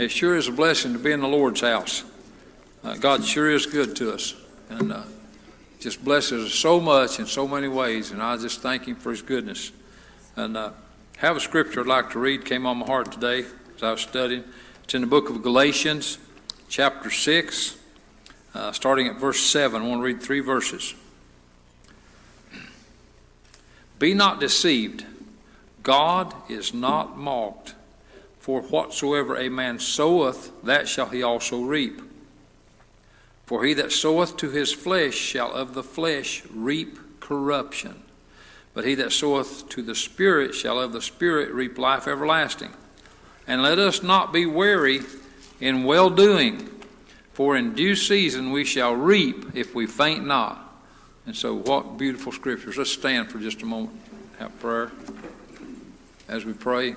It sure is a blessing to be in the Lord's house. Uh, God sure is good to us and uh, just blesses us so much in so many ways. And I just thank Him for His goodness. And uh, have a scripture I'd like to read came on my heart today as I was studying. It's in the book of Galatians, chapter 6, uh, starting at verse 7. I want to read three verses. Be not deceived. God is not mocked. For whatsoever a man soweth, that shall he also reap. For he that soweth to his flesh shall of the flesh reap corruption. But he that soweth to the Spirit shall of the Spirit reap life everlasting. And let us not be weary in well doing, for in due season we shall reap if we faint not. And so, what beautiful scriptures. Let's stand for just a moment, have prayer as we pray.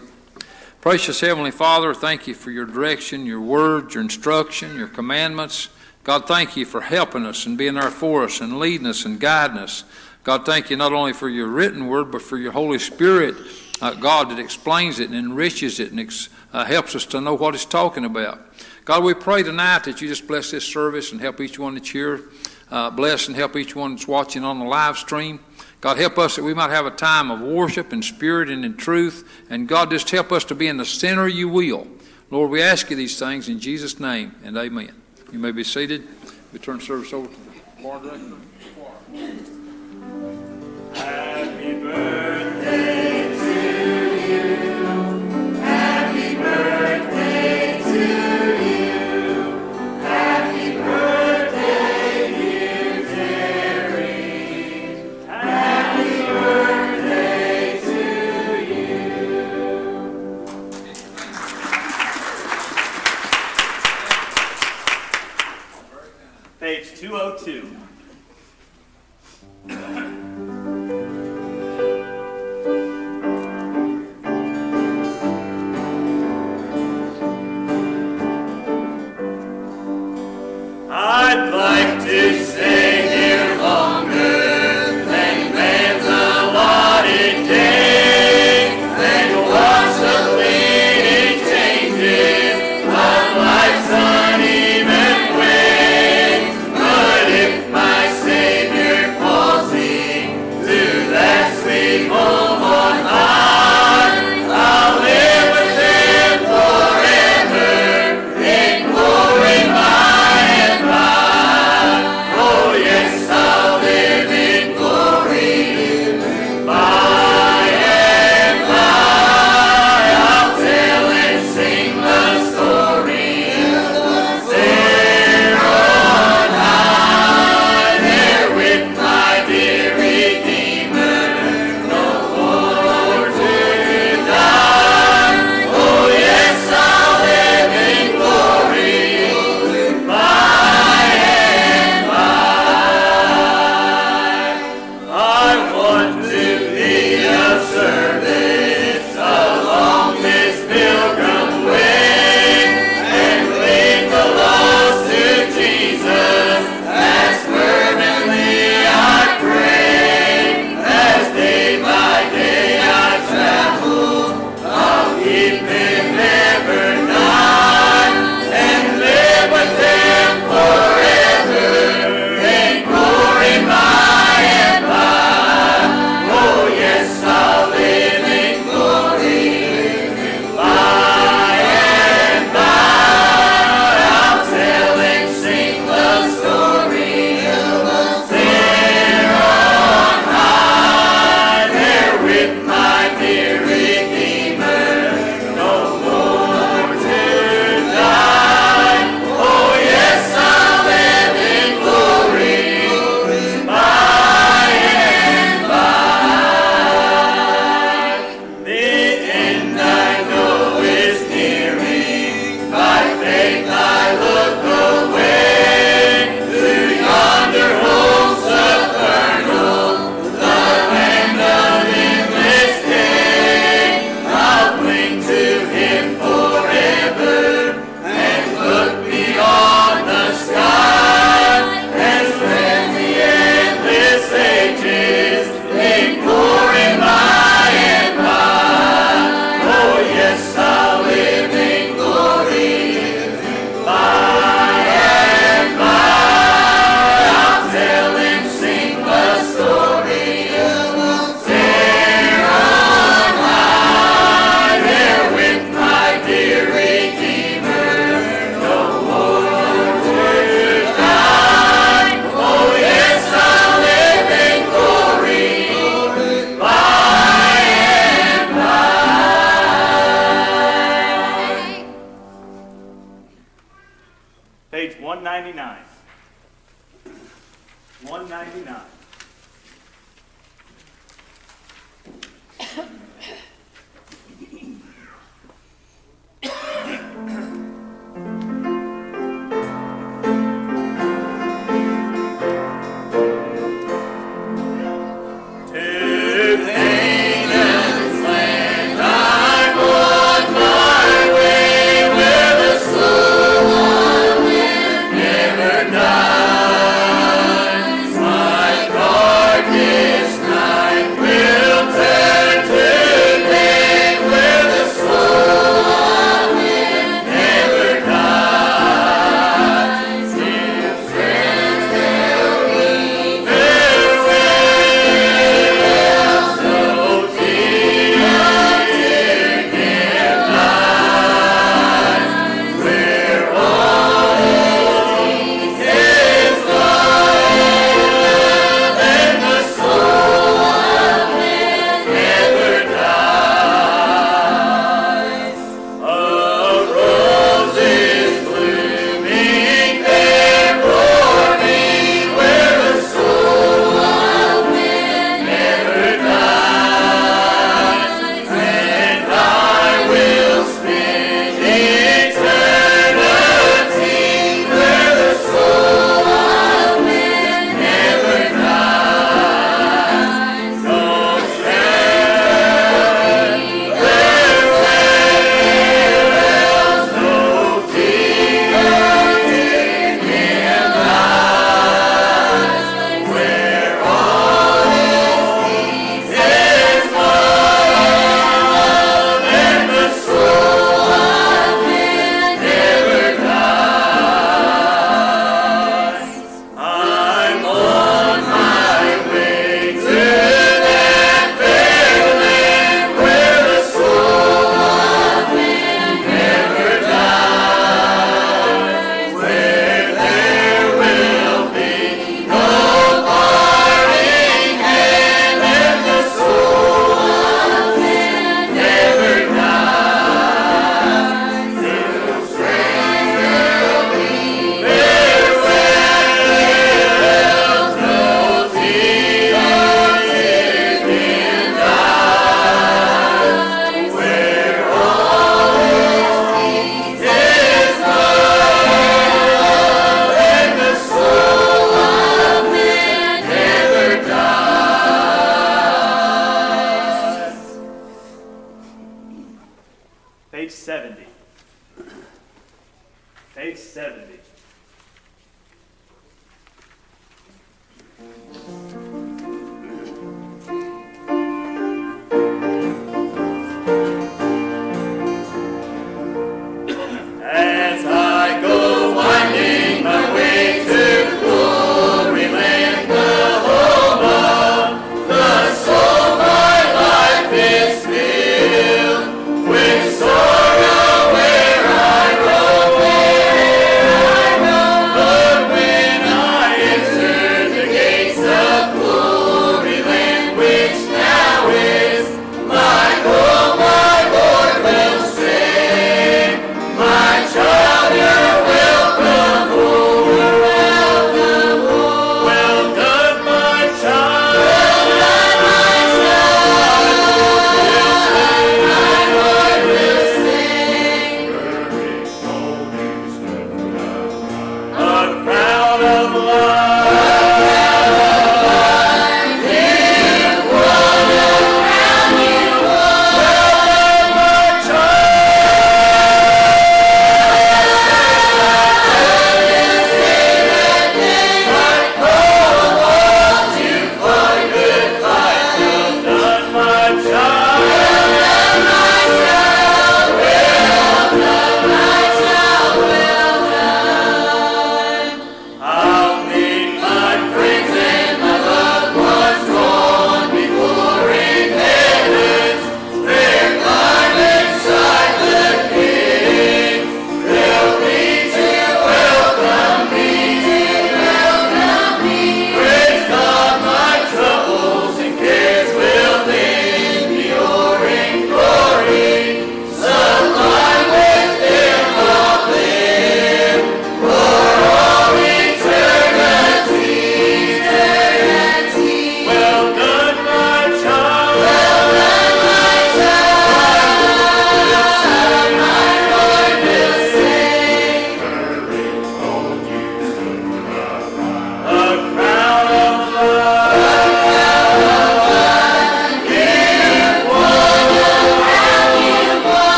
Precious Heavenly Father, thank you for your direction, your word, your instruction, your commandments. God, thank you for helping us and being there for us and leading us and guiding us. God, thank you not only for your written word, but for your Holy Spirit, uh, God, that explains it and enriches it and ex- uh, helps us to know what it's talking about. God, we pray tonight that you just bless this service and help each one that's here. Uh, bless and help each one that's watching on the live stream. God, help us that we might have a time of worship in spirit and in truth. And God, just help us to be in the center of your will. Lord, we ask you these things in Jesus' name and amen. You may be seated. We turn service over to the choir director. Happy birthday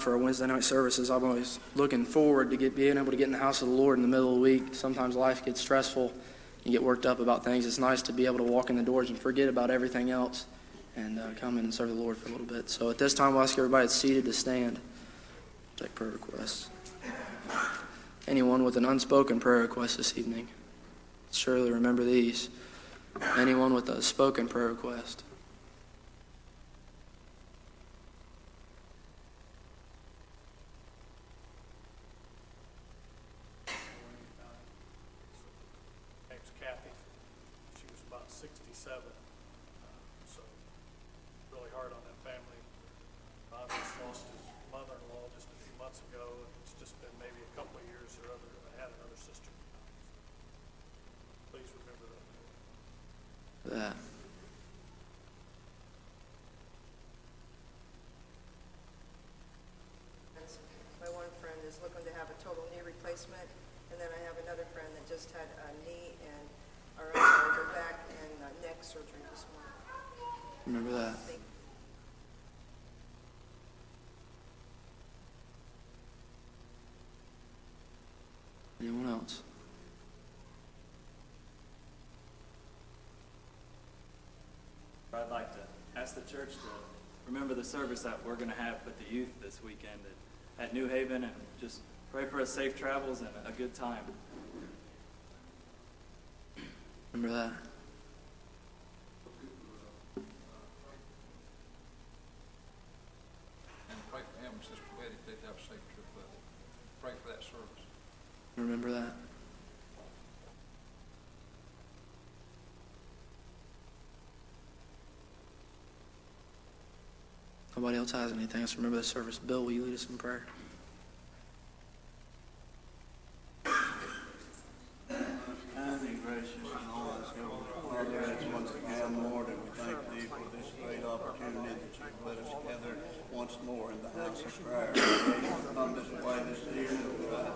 For our Wednesday night services. I'm always looking forward to get, being able to get in the house of the Lord in the middle of the week. Sometimes life gets stressful. You get worked up about things. It's nice to be able to walk in the doors and forget about everything else and uh, come in and serve the Lord for a little bit. So at this time, we'll ask everybody that's seated to stand. Take prayer requests. Anyone with an unspoken prayer request this evening, surely remember these. Anyone with a spoken prayer request. name's Kathy. She was about sixty-seven, uh, so really hard on that family. Bob just lost his mother-in-law just a few months ago, and it's just been maybe a couple of years or other, I had another sister. Please remember that. That. My one friend is looking to have a total knee replacement, and then I have another friend that just had a knee and, or I'm sorry, their back and uh, neck surgery this morning. Remember that. Thank- Anyone else? I'd like to ask the church to remember the service that we're going to have with the youth this weekend at, at New Haven and just pray for us safe travels and a good time. Remember that. And pray for him and Sister Betty, they have a safe trip with them. Pray for that service. Remember that. Nobody else has anything else. Remember the service. Bill, will you lead us in prayer? Kind and gracious and all that's going Father, as once again, Lord, and we thank thee for this great opportunity that you've put us together once more in the house of prayer. We Come this way this evening to uh,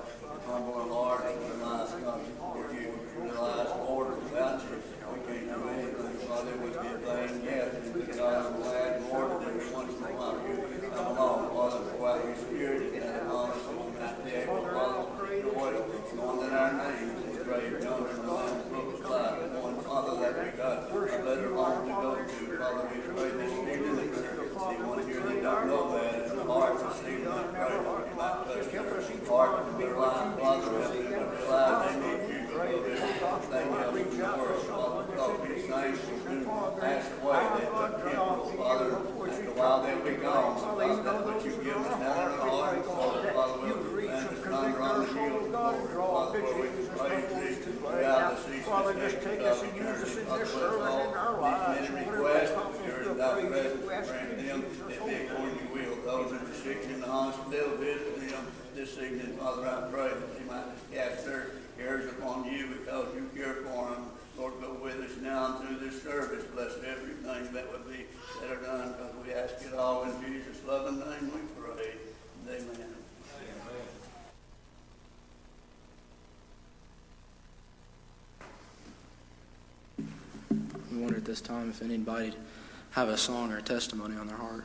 humble our hearts and realize, God, before you realize, Lord, without you, we can't do anything. Father, it would be a vain yet. And God, I'm glad, Lord, that every once in a while you come along, Father, pour out your spirit and that promise that we might be able, Father, to rejoice, knowing that our names is great, comes from the Lamb's book of life. One, Father, that we got a better home to go to. Father, we pray this evening that anyone here that don't know that in the heart this evening, I pray that you might touch their heart and their life, Father, help them to realize they need you to go to everything else in the world, Father, because these things will do pass away, they look temporal, Father, after a while they'll be gone, Father, that's what you've given us now in our heart, Father, Father, we'll stand just under on the hill, Lord, Father, where we can praise thee throughout the season. Father, just take us and use us in this service in our lives, many requests, during thy presence, grant them, that be according to your will, those that are sick in the hospital, visit them this evening, Father, I pray that you might cast their cares upon you because you care for them. Lord, go with us now and through this service. Bless everything that would be said or done, because we ask it all in Jesus' loving name we pray. Amen. We wonder at this time if anybody have a song or a testimony on their heart.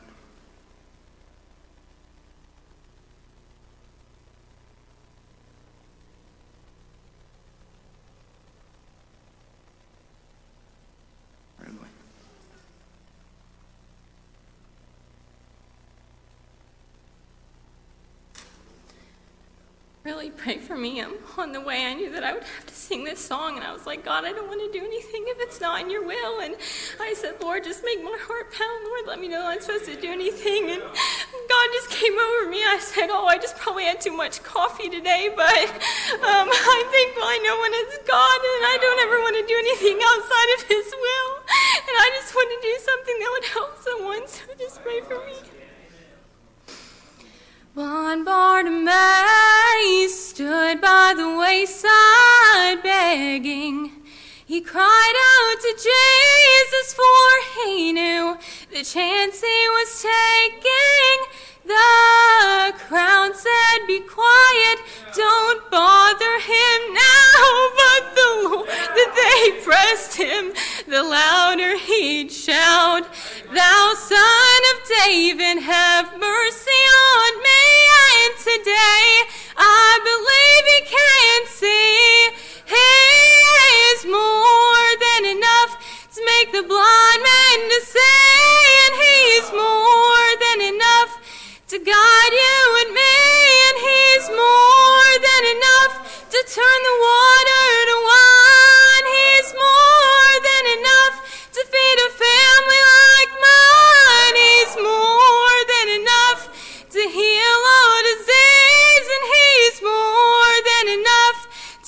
really pray for me. I'm on the way. I knew that I would have to sing this song, and I was like, God, I don't want to do anything if it's not in your will. And I said, Lord, just make my heart pound. Lord, let me know I'm supposed to do anything. And God just came over me. I said, Oh, I just probably had too much coffee today, but um, I'm thankful I know when it's God, and I don't ever want to do anything outside of His will. And I just want to do something that would help someone, so just pray for me. Bon Bartimaeus begging. He cried out to Jesus, for he knew the chance he was taking. The crowd said, Be quiet, don't bother him now. But the that they pressed him, the louder he'd shout, Thou son of David, have mercy on me. And today I believe he can see. He is more than enough to make the blind man to see. And he's more than enough to guide you and me, and He's more than enough to turn the water to wine.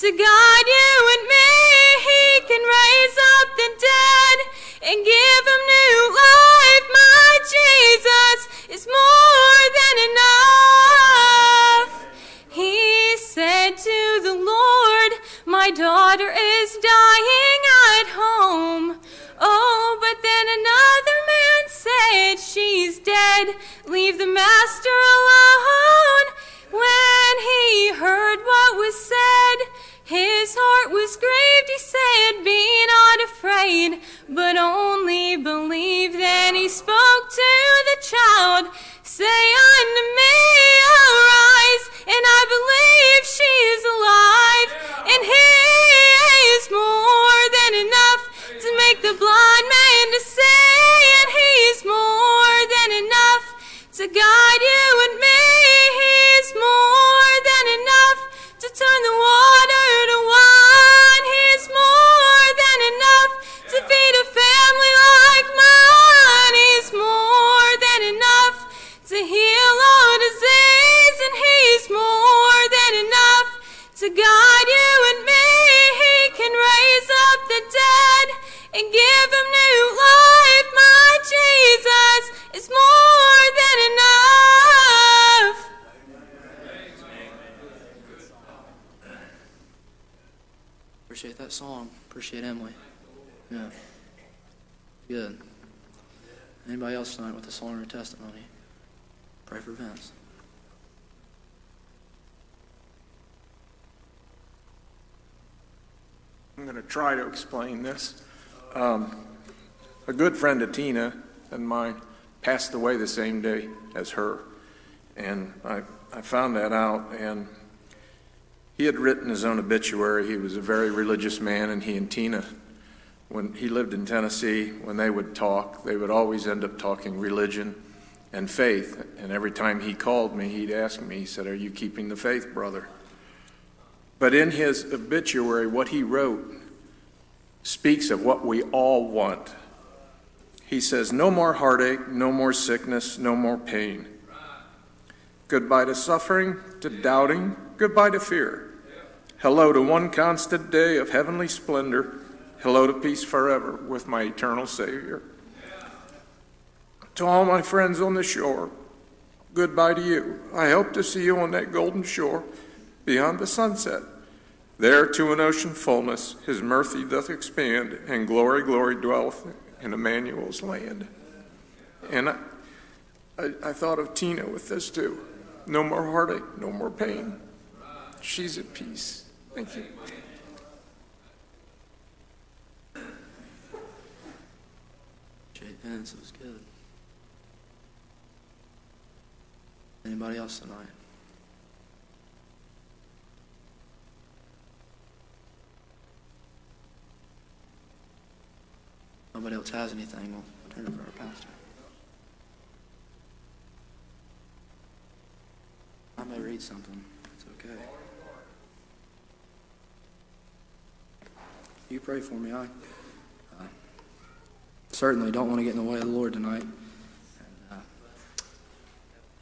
To God, you and me. He can raise up the dead and give them new life. My Jesus is more than enough. He said to the Lord, My daughter is dying at home. Oh, but then another man said, She's dead. Leave the master alone. Try to explain this. Um, a good friend of Tina and mine passed away the same day as her. And I, I found that out, and he had written his own obituary. He was a very religious man, and he and Tina, when he lived in Tennessee, when they would talk, they would always end up talking religion and faith. And every time he called me, he'd ask me, he said, Are you keeping the faith, brother? But in his obituary, what he wrote speaks of what we all want. He says, No more heartache, no more sickness, no more pain. Goodbye to suffering, to doubting, goodbye to fear. Hello to one constant day of heavenly splendor. Hello to peace forever with my eternal Savior. To all my friends on the shore, goodbye to you. I hope to see you on that golden shore beyond the sunset. There to an ocean fullness, his mercy doth expand, and glory, glory dwelleth in Emmanuel's land. And I, I, I thought of Tina with this too. No more heartache, no more pain. She's at peace. Thank you. Vince. It was good. Anybody else tonight? Nobody else has anything. We'll turn it over to our pastor. I may read something. It's okay. You pray for me. I uh, certainly don't want to get in the way of the Lord tonight. And, uh,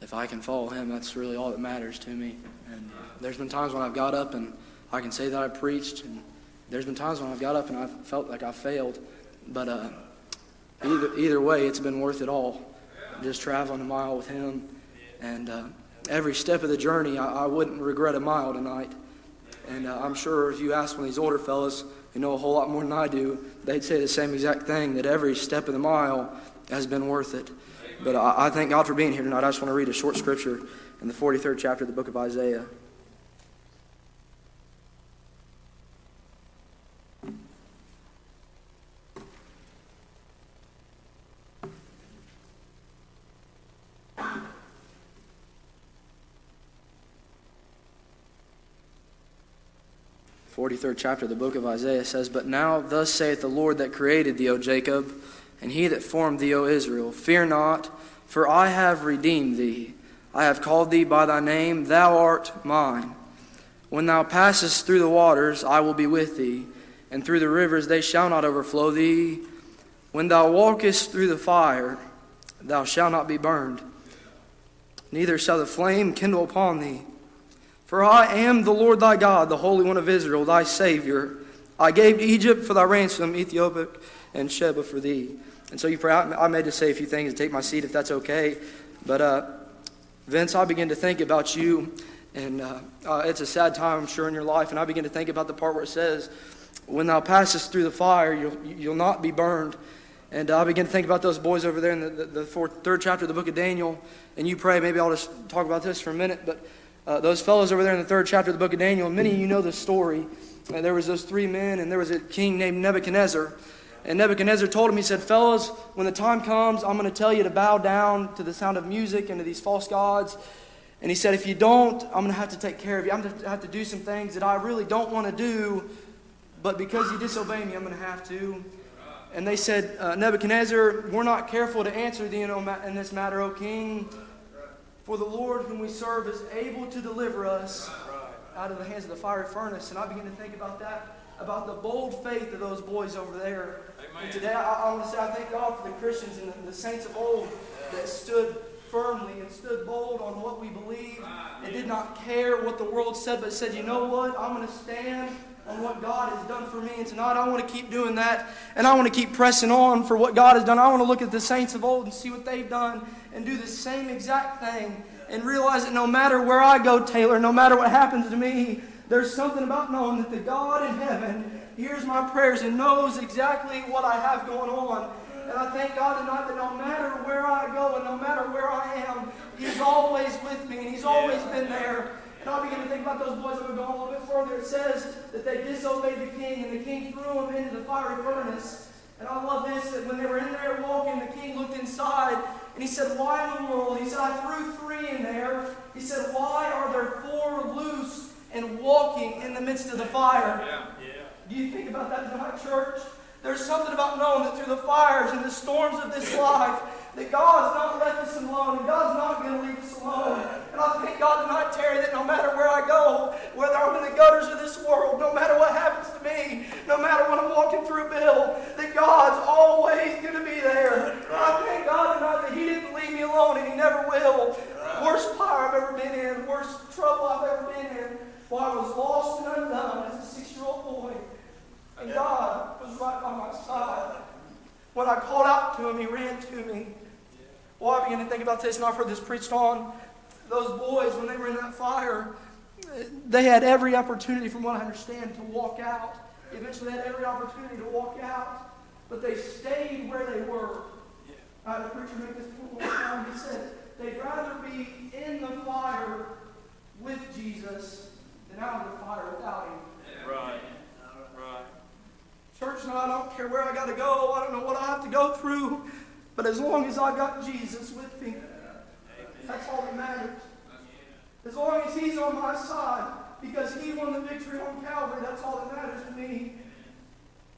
if I can follow Him, that's really all that matters to me. And uh, there's been times when I've got up and I can say that I preached, and there's been times when I've got up and I've felt like I failed. But uh, either either way, it's been worth it all. Just traveling a mile with Him, and uh, every step of the journey, I, I wouldn't regret a mile tonight. And uh, I'm sure if you ask one of these older fellas who know a whole lot more than I do, they'd say the same exact thing that every step of the mile has been worth it. But I, I thank God for being here tonight. I just want to read a short scripture in the 43rd chapter of the book of Isaiah. Forty-third chapter of the book of Isaiah says, But now thus saith the Lord that created thee, O Jacob, and he that formed thee, O Israel, Fear not, for I have redeemed thee. I have called thee by thy name, thou art mine. When thou passest through the waters, I will be with thee, and through the rivers they shall not overflow thee. When thou walkest through the fire, thou shalt not be burned, neither shall the flame kindle upon thee. For I am the Lord thy God, the Holy One of Israel, thy Savior. I gave Egypt for thy ransom, Ethiopia and Sheba for thee. And so you pray. I may just say a few things and take my seat if that's okay. But uh, Vince, I begin to think about you, and uh, uh, it's a sad time, I'm sure, in your life. And I begin to think about the part where it says, "When thou passest through the fire, you'll you'll not be burned." And I begin to think about those boys over there in the, the, the fourth, third chapter of the book of Daniel. And you pray. Maybe I'll just talk about this for a minute, but. Uh, those fellows over there in the third chapter of the book of Daniel, many of you know the story. Uh, there was those three men, and there was a king named Nebuchadnezzar. And Nebuchadnezzar told him, he said, Fellows, when the time comes, I'm going to tell you to bow down to the sound of music and to these false gods. And he said, If you don't, I'm going to have to take care of you. I'm going to have to do some things that I really don't want to do, but because you disobey me, I'm going to have to. And they said, uh, Nebuchadnezzar, we're not careful to answer thee in this matter, O king. For the Lord whom we serve is able to deliver us out of the hands of the fiery furnace. And I begin to think about that, about the bold faith of those boys over there. Amen. And today I, I, want to say I thank God for the Christians and the, the saints of old that stood firmly and stood bold on what we believe and did not care what the world said, but said, you know what? I'm going to stand on what God has done for me. And tonight I want to keep doing that. And I want to keep pressing on for what God has done. I want to look at the saints of old and see what they've done and do the same exact thing and realize that no matter where I go, Taylor, no matter what happens to me, there's something about knowing that the God in heaven hears my prayers and knows exactly what I have going on. And I thank God tonight that no matter where I go and no matter where I am, He's always with me and He's always been there. And I begin to think about those boys that were going a little bit further. It says that they disobeyed the king, and the king threw them into the fiery furnace. And I love this that when they were in there walking, the king looked inside and he said, Why in the world? He said, I threw three in there. He said, Why are there four loose and walking in the midst of the fire? Yeah. Yeah. Do you think about that in tonight, church? There's something about knowing that through the fires and the storms of this life, that God's not left us alone, and God's not going to leave us alone. And I thank God tonight, Terry, that no matter where I go, whether I'm in the gutters of this world, no matter what happens to me, no matter when I'm walking through Bill, that God's always going to be there. And I thank God tonight that He didn't leave me alone, and He never will. Worst fire I've ever been in, worst trouble I've ever been in, while I was lost and undone as a six-year-old boy. And God was right by my side. When I called out to Him, He ran to me. Well, I began to think about this, and I've heard this preached on. Those boys, when they were in that fire, they had every opportunity, from what I understand, to walk out. Eventually, they had every opportunity to walk out, but they stayed where they were. I had a preacher make this point one time. He said, they'd rather be in the fire with Jesus than out of the fire without Him. Right. Right. Church, now I don't care where I got to go. I don't know what I have to go through. But as long as I got Jesus with me, that's all that matters. As long as He's on my side, because He won the victory on Calvary, that's all that matters to me.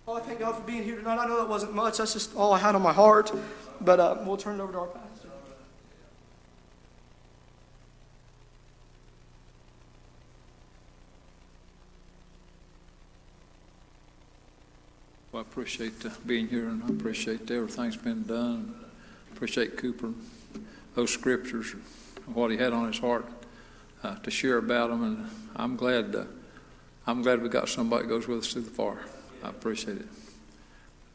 Oh, I thank God for being here tonight. I know that wasn't much. That's just all I had on my heart. But uh, we'll turn it over to our pastor. Appreciate uh, being here, and I appreciate everything's been done. Appreciate Cooper, those scriptures, what he had on his heart uh, to share about them, and I'm glad. Uh, I'm glad we got somebody that goes with us through the far. I appreciate it.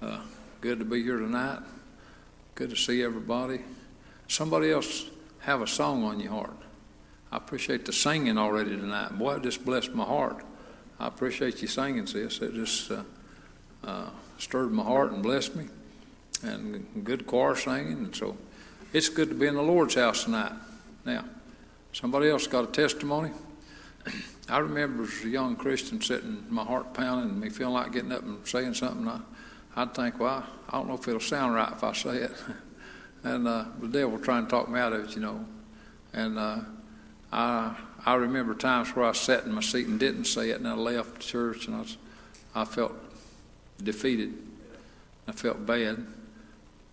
Uh, good to be here tonight. Good to see everybody. Somebody else have a song on your heart. I appreciate the singing already tonight. Boy, it just blessed my heart. I appreciate you singing, sis. It just uh, uh, stirred my heart and blessed me, and good choir singing, and so it's good to be in the Lord's house tonight. Now, somebody else got a testimony. I remember as a young Christian sitting, my heart pounding, and me feeling like getting up and saying something. I, I'd think, well, I don't know if it'll sound right if I say it. and uh, the devil trying to talk me out of it, you know. And uh, I I remember times where I sat in my seat and didn't say it, and I left church, and I, was, I felt defeated. I felt bad.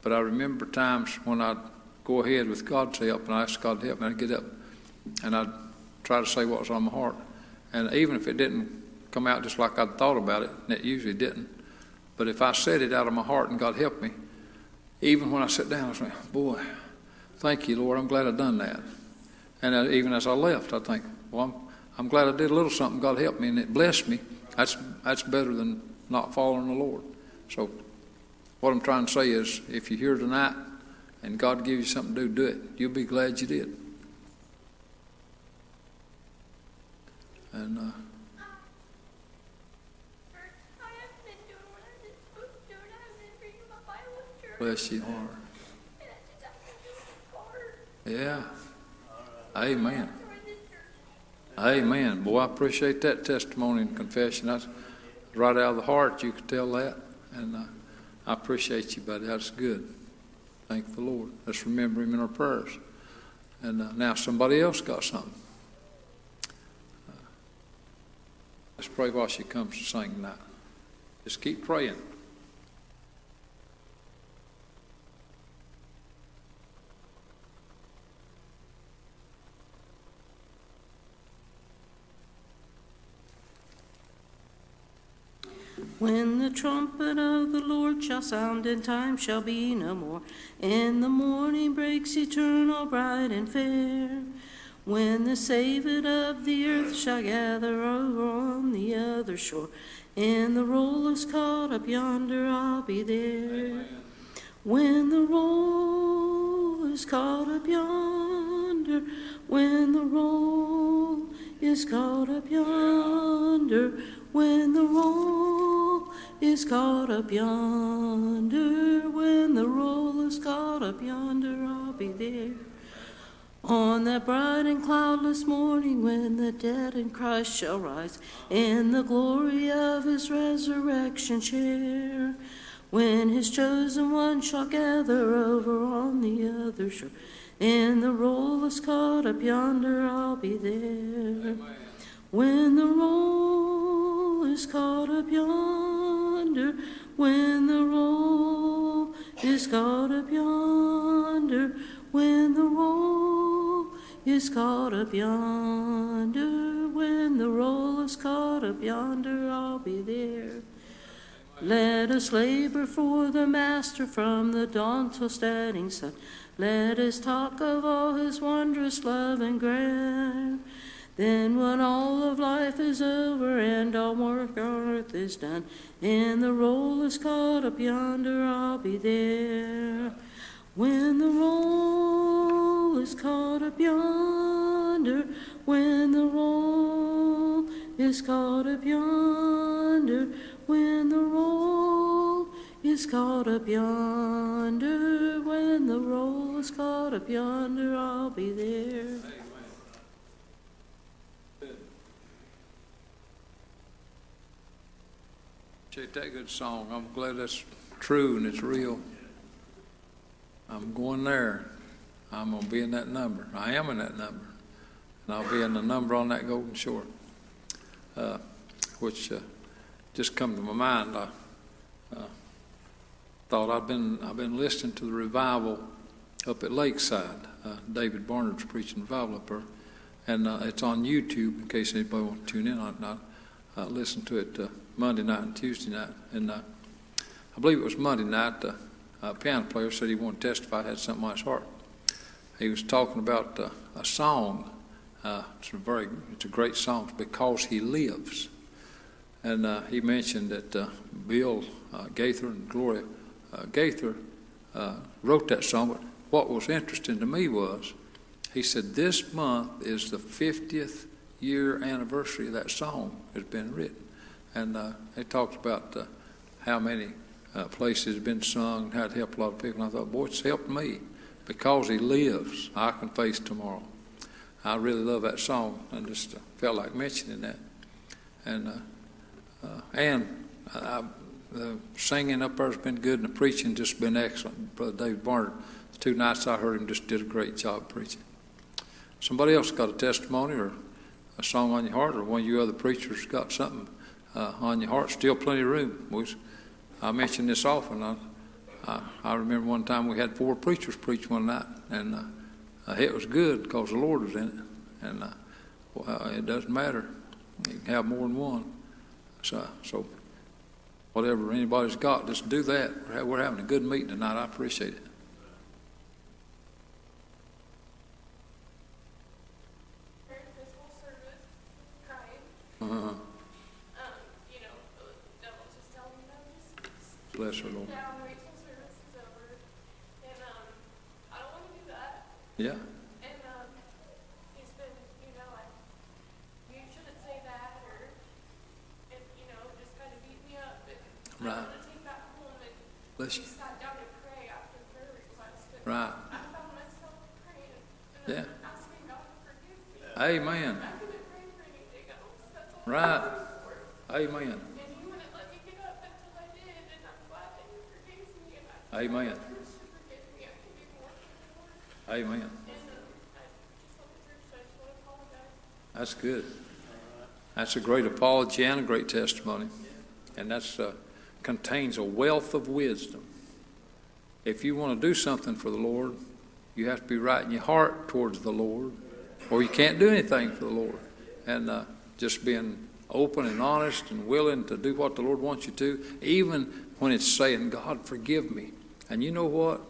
But I remember times when I'd go ahead with God's help, and I asked God to help me. I'd get up, and I'd try to say what was on my heart. And even if it didn't come out just like I'd thought about it, and it usually didn't, but if I said it out of my heart and God helped me, even when I sat down, I was like, boy, thank you, Lord. I'm glad I've done that. And uh, even as I left, I think, well, I'm, I'm glad I did a little something. God helped me, and it blessed me. That's that's better than not following the Lord. So, what I'm trying to say is, if you're here tonight and God gives you something to do, do it. You'll be glad you did. And uh, bless your heart. Yeah. Amen. Amen. Boy, I appreciate that testimony and confession. That's right out of the heart. You could tell that. And uh, I appreciate you, buddy. That's good. Thank the Lord. Let's remember Him in our prayers. And uh, now somebody else got something. Uh, let's pray while she comes to sing tonight. Just keep praying. When the trumpet of the Lord shall sound, and time shall be no more, and the morning breaks eternal, bright and fair. When the saved of the earth shall gather over on the other shore, and the roll is caught up yonder, I'll be there. When the roll is caught up yonder, when the roll is caught up yonder, when the roll is caught up yonder, when the roll is caught up yonder, I'll be there. On that bright and cloudless morning, when the dead in Christ shall rise, in the glory of his resurrection share, when his chosen one shall gather over on the other shore, and the roll is caught up yonder, I'll be there. When the roll is caught up yonder, when the roll is caught up yonder, when the roll is caught up yonder, when the roll is caught up yonder, I'll be there. Let us labor for the Master from the dawn till setting sun. Let us talk of all his wondrous love and grace. Then, when all of life is over and all work on earth is done, and the roll is caught up yonder, I'll be there. When the roll is caught up yonder, when the roll is caught up yonder, when the roll is caught up yonder, when the roll is caught up yonder, I'll be there. Appreciate that good song. I'm glad that's true and it's real. I'm going there. I'm going to be in that number. I am in that number. And I'll be in the number on that golden shore, uh, which uh, just come to my mind. I uh, thought I've been, I've been listening to the revival up at Lakeside. Uh, David Barnard's preaching revival up there. And uh, it's on YouTube in case anybody wants to tune in it. I, I listened to it uh, Monday night and Tuesday night. And uh, I believe it was Monday night. The uh, piano player said he wanted to testify, had something on his heart. He was talking about uh, a song. Uh, it's a very, it's a great song. Because he lives. And uh, he mentioned that uh, Bill Gaither and Gloria Gaither wrote that song. But what was interesting to me was he said this month is the 50th year anniversary of that song has been written. And uh, talks about uh, how many uh, places have been sung, how it helped a lot of people. And I thought, boy, it's helped me because He lives. I can face tomorrow. I really love that song, and just uh, felt like mentioning that. And uh, uh, and I, the singing up there's been good, and the preaching just been excellent. Brother David Barnard, the two nights I heard him, just did a great job preaching. Somebody else got a testimony or a song on your heart, or one of you other preachers got something uh, on your heart, still plenty of room. We, I mention this often. I, I, I, remember one time we had four preachers preach one night, and uh, uh, it was good because the Lord was in it. And uh, well, it doesn't matter. You can have more than one. So, so whatever anybody's got, just do that. We're having a good meeting tonight. I appreciate it. Uh-huh. Bless her, Lord. Now, Rachel's service is over, and, um, I don't wanna do that, Yeah. and, um, he's been, you know, like, you shouldn't say that, or, and, you know, just kinda beat me up, but I Right. wanna take that home and Bless we you. sat down to pray after prayer request, and Right. I found myself praying, Yeah. and asking God to forgive me. Amen. I couldn't pray for anything else, that's all. Right. Amen. To Amen. That's good. That's a great apology and a great testimony. And that's uh, contains a wealth of wisdom. If you want to do something for the Lord, you have to be right in your heart towards the Lord, or you can't do anything for the Lord. And uh, just being open and honest and willing to do what the Lord wants you to, even when it's saying, God, forgive me. And you know what?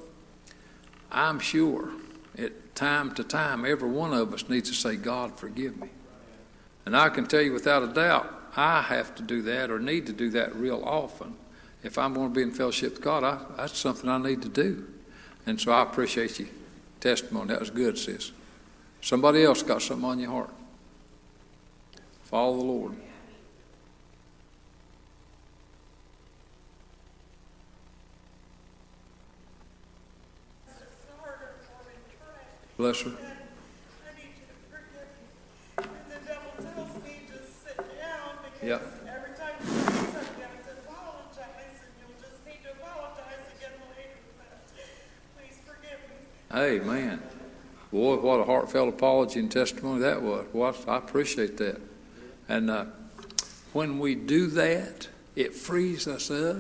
I'm sure at time to time, every one of us needs to say, God, forgive me. And I can tell you without a doubt, I have to do that or need to do that real often. If I'm going to be in fellowship with God, I, that's something I need to do. And so I appreciate your testimony. That was good, sis. Somebody else got something on your heart. Follow the Lord. Bless her. I need you to forgive me. And the devil tells me to sit down because Yep. every time you say something, I have to apologize, and you'll just need to apologize again later. But please forgive me. Amen. Boy, what a heartfelt apology and testimony that was. Boy, I appreciate that. And uh, when we do that, it frees us up.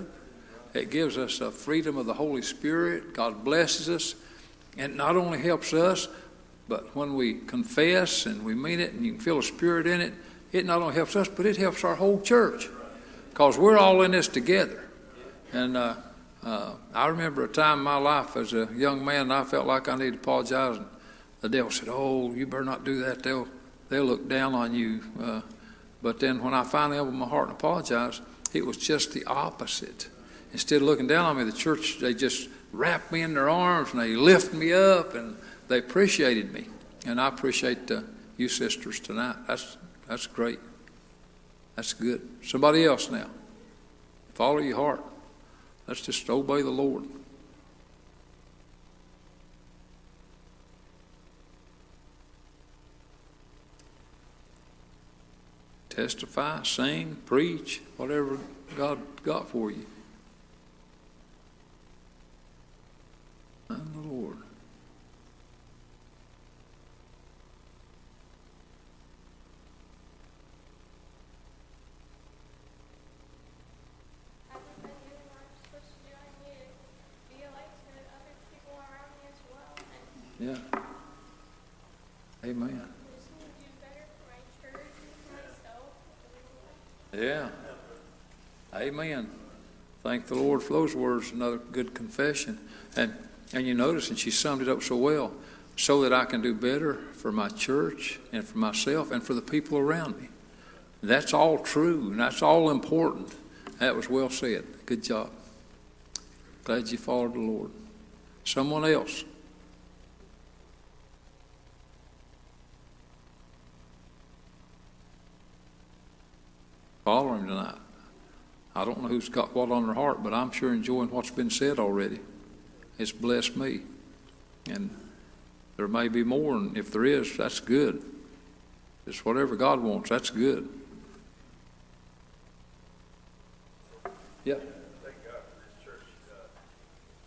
It gives us a freedom of the Holy Spirit. God blesses us. And it not only helps us, but when we confess and we mean it and you can feel a spirit in it, it not only helps us, but it helps our whole church. Because we're all in this together. And uh, uh, I remember a time in my life as a young man, I felt like I needed to apologize. And the devil said, "Oh, you better not do that. They'll they'll look down on you." Uh, but then when I finally opened my heart and apologized, it was just the opposite. Instead of looking down on me, the church they just wrapped me in their arms and they lifted me up and they appreciated me. And I appreciate uh, you sisters tonight. That's that's great. That's good. Somebody else now. Follow your heart. Let's just obey the Lord. Testify, sing, preach, whatever God got for you. And the Lord. I've been doing what I'm supposed to do. I need to be a light to other people around me as well. And Yeah. Amen. I just need to do better for my church and for myself. Yeah. Amen. Thank the Lord for those words. Another good confession. And and you notice, and she summed it up so well, so that I can do better for my church and for myself and for the people around me. That's all true, and that's all important. That was well said. Good job. Glad you followed the Lord. Someone else. Follow him tonight. I don't know who's got what on their heart, but I'm sure enjoying what's been said already. It's blessed me. And there may be more, and if there is, that's good. It's whatever God wants, that's good. Yeah. Thank God for this church, uh,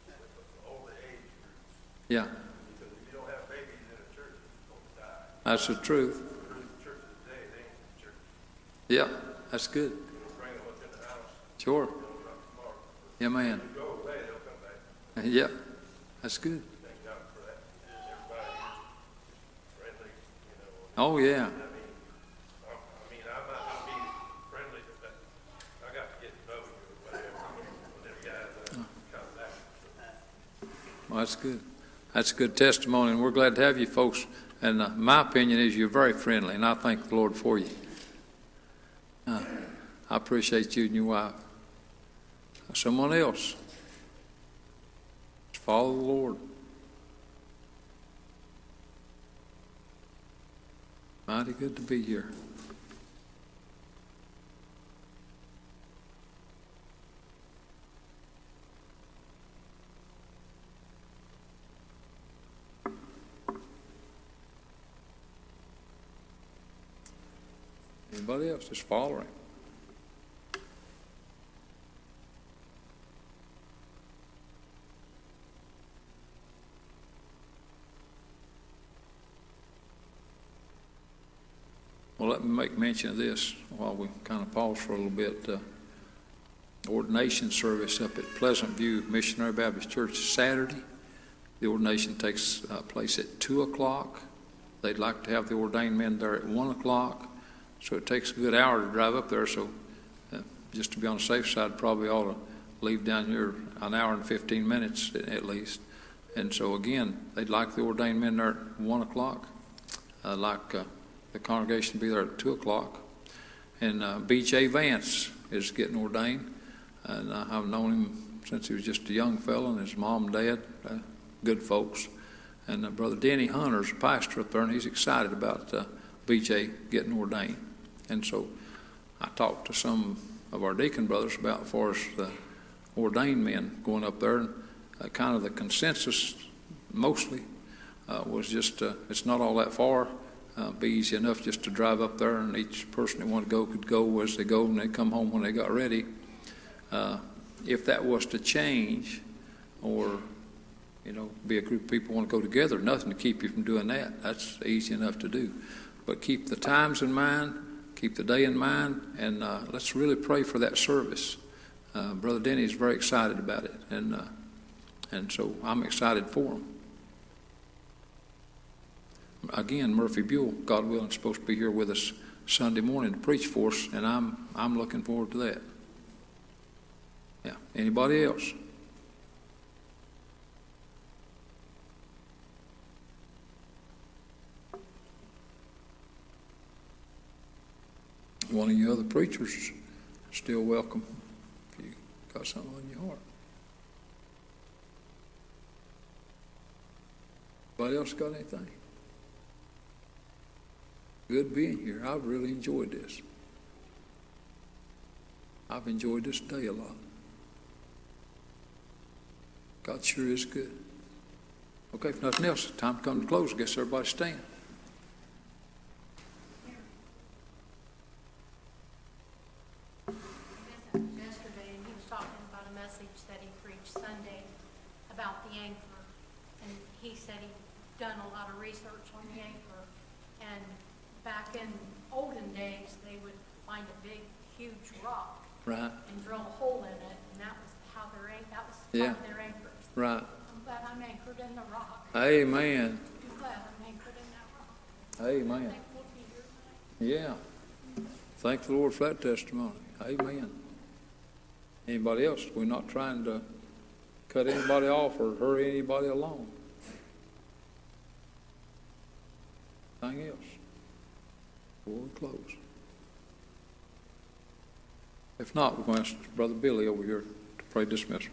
with all the age groups, Yeah, because if you don't have babies in a church, it's going to die. that's the truth. Church today, they ain't the church. Yeah, that's good. You bring them up the house, Sure. you know, not tomorrow. Yeah, man. You go away, they'll come back. Yeah, that's good. Oh, yeah. Well, that's good. That's a good testimony, and we're glad to have you folks. And uh, my opinion is you're very friendly, and I thank the Lord for you. Uh, I appreciate you and your wife. Someone else. Follow the Lord. Mighty good to be here. Anybody else just following? Well, let me make mention of this while we kind of pause for a little bit. Uh, ordination service up at Pleasant View Missionary Baptist Church Saturday. The ordination takes uh, place at 2 o'clock. They'd like to have the ordained men there at 1 o'clock. So it takes a good hour to drive up there. So uh, just to be on the safe side, probably ought to leave down here an hour and 15 minutes at least. And so again, they'd like the ordained men there at 1 o'clock. Uh, like uh, the congregation to be there at 2 o'clock. And uh, B.J. Vance is getting ordained. And uh, I've known him since he was just a young fellow, and his mom and dad, uh, good folks. And uh, Brother Denny Hunter's a pastor up there, and he's excited about uh, B.J. getting ordained. And so I talked to some of our deacon brothers about, far as the ordained men going up there, and uh, kind of the consensus mostly uh, was just it's not all that far. Uh, be easy enough just to drive up there, and each person that wanted to go could go as they go, and they come home when they got ready. Uh, if that was to change, or you know, be a group of people want to go together, nothing to keep you from doing that. That's easy enough to do. But keep the times in mind, keep the day in mind, and uh, let's really pray for that service. Uh, Brother Denny is very excited about it, and uh, and so I'm excited for him. Again, Murphy Buell, God willing, is supposed to be here with us Sunday morning to preach for us, and I'm I'm looking forward to that. Yeah. Anybody else? One of you other preachers is still welcome if you got something on your heart. Anybody else got anything? Good being here. I've really enjoyed this. I've enjoyed this day a lot. God sure is good. Okay, if nothing else, time to come to close. I guess everybody stand. yesterday, and he was talking about a message that he preached Sunday about the anchor. And he said he'd done a lot of research on the anchor. And back in olden days, they would find a big, huge rock Right, and drill a hole in it, and that was how their, an- that was Yeah. part of their anchors. right. I'm glad I'm anchored in the rock. Amen. I'm glad I'm anchored in that rock. Amen. Thankful to be here tonight. Yeah. Thank the Lord for that testimony. Amen. Anybody else? We're not trying to cut anybody off or hurry anybody along. Anything else? Before we close. If not, we're going to ask Brother Billy over here to pray dismissal.